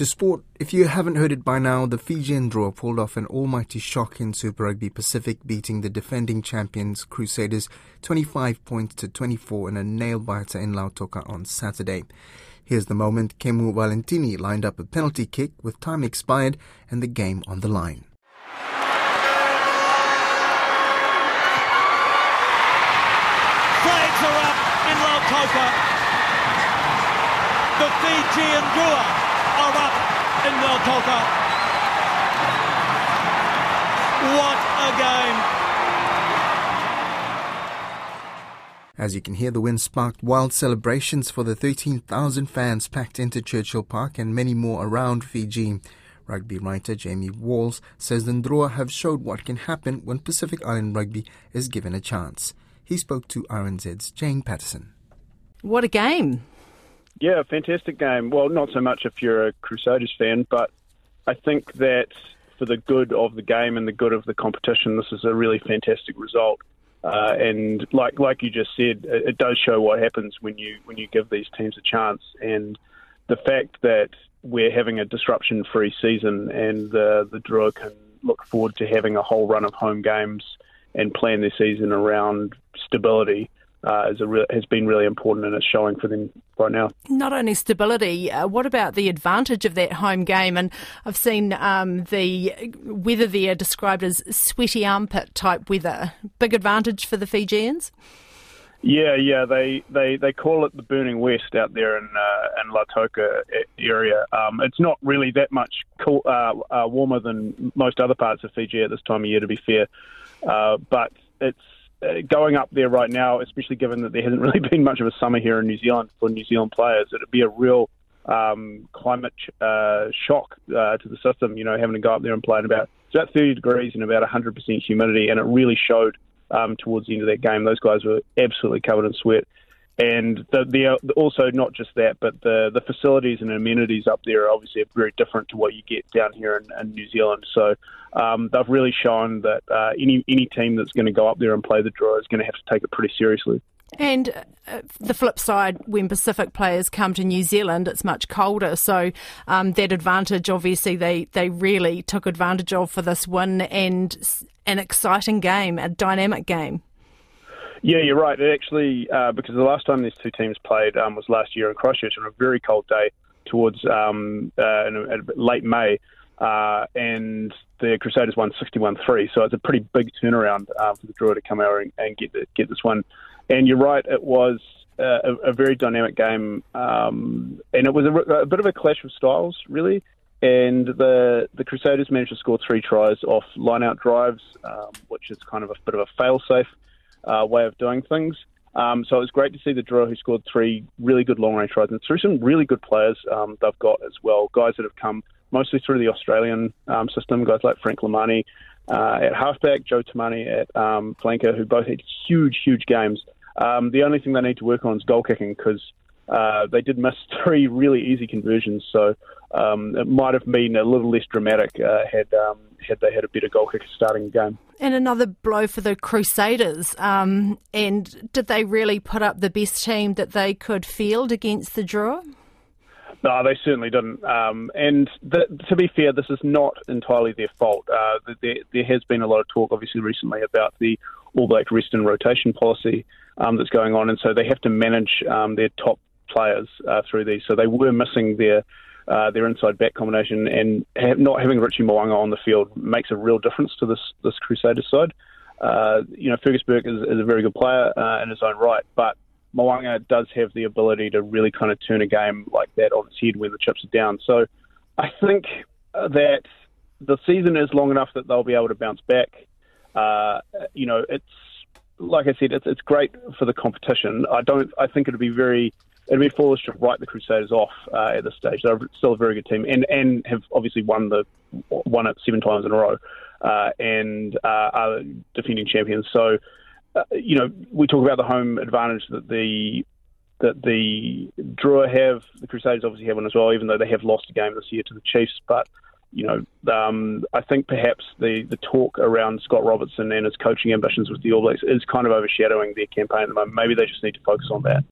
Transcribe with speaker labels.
Speaker 1: To sport, if you haven't heard it by now, the Fijian Drua pulled off an almighty shock in Super Rugby Pacific, beating the defending champions Crusaders 25 points to 24 in a nail biter in Lautoka on Saturday. Here's the moment Kemu Valetini lined up a penalty kick with time expired and the game on the line.
Speaker 2: Flags are up in Lautoka. The Fijian Drua are up in Lautoka. What a game!
Speaker 1: As you can hear, the win sparked wild celebrations for the 13,000 fans packed into Churchill Park and many more around Fiji. Rugby writer Jamie Walls says the Ndrua have showed what can happen when Pacific Island rugby is given a chance. He spoke to RNZ's Jane Patterson.
Speaker 3: What a game!
Speaker 4: Yeah, fantastic game. Well, not so much if you're a Crusaders fan, but I think that for the good of the game and the good of the competition, this is a really fantastic result. Uh, and like like you just said, it, it, does show what happens when you when you give these teams a chance. And the fact that we're having a disruption-free season and the the Drua can look forward to having a whole run of home games and plan their season around stability uh, re- has been really important and it's showing for them right now.
Speaker 3: Not only stability, uh, what about the advantage of that home game? And I've seen um, the weather there described as sweaty armpit type weather. Big advantage for the Fijians?
Speaker 4: Yeah, yeah, they, they, they call it the burning west out there in uh, in Lautoka area. Um, it's not really that much cool, uh, uh, warmer than most other parts of Fiji at this time of year, to be fair. Uh, but it's uh, going up there right now, especially given that there hasn't really been much of a summer here in New Zealand for New Zealand players, it'd be a real um, climate uh, shock uh, to the system. You know, having to go up there and play in about about 30 degrees and about 100% humidity, and it really showed um, towards the end of that game. Those guys were absolutely covered in sweat and the, the, also not just that, but the the facilities and amenities up there are obviously very different to what you get down here in, in New Zealand. So um, they've really shown that uh, any any team that's going to go up there and play the Drua is going to have to take it pretty seriously.
Speaker 3: And uh, the flip side, when Pacific players come to New Zealand, it's much colder. So um, that advantage, obviously, they, they really took advantage of for this win and an exciting game, a dynamic game.
Speaker 4: Yeah, you're right. It actually, uh, because the last time these two teams played um, was last year in Christchurch on a very cold day towards um, uh, in, late May, uh, and the Crusaders won 61-3. So it's a pretty big turnaround uh, for the Drua to come out and, and get the, get this one. And you're right, it was a, a, very dynamic game, um, and it was a, a, bit of a clash of styles, really. And the the Crusaders managed to score three tries off line-out drives, um, which is kind of a bit of a fail-safe uh, way of doing things. Um, so it was great to see the Drua who scored three really good long range tries and through some really good players um, they've got as well. Guys that have come mostly through the Australian um, system, guys like Frank Lomani uh, at halfback, Joe Tamani at um, flanker, who both had huge, huge games. Um, the only thing they need to work on is goal kicking because uh, they did miss three really easy conversions. So um, it might have been a little less dramatic uh, had um, had they had a better goal kicker starting the game.
Speaker 3: And another blow for the Crusaders. Um, and did they really put up the best team that they could field against the Drua?
Speaker 4: No, they certainly didn't. Um, and the, to be fair, this is not entirely their fault. Uh, there, there, has been a lot of talk, obviously, recently about the All Black rest and rotation policy um, that's going on, and so they have to manage um, their top players uh, through these. So they were missing their uh, their inside back combination, and not having Richie Mo'unga on the field makes a real difference to this this Crusaders side. Uh, you know, Fergus Burke is, is, a very good player uh, in his own right, but Mo'unga does have the ability to really kind of turn a game like that on its head when the chips are down. So I think that the season is long enough that they'll be able to bounce back. Uh, you know, it's like I said, it's it's great for the competition. I don't. I think it'd be very it'd be foolish to write the Crusaders off uh, at this stage. They're still a very good team, and and have obviously won the won it seven times in a row, uh, and uh, are defending champions. So, uh, you know, we talk about the home advantage that the that the Drua have. The Crusaders obviously have one as well, even though they have lost a game this year to the Chiefs, but you know, um, I think perhaps the, the talk around Scott Robertson and his coaching ambitions with the All Blacks is kind of overshadowing their campaign at the moment. Maybe they just need to focus on that.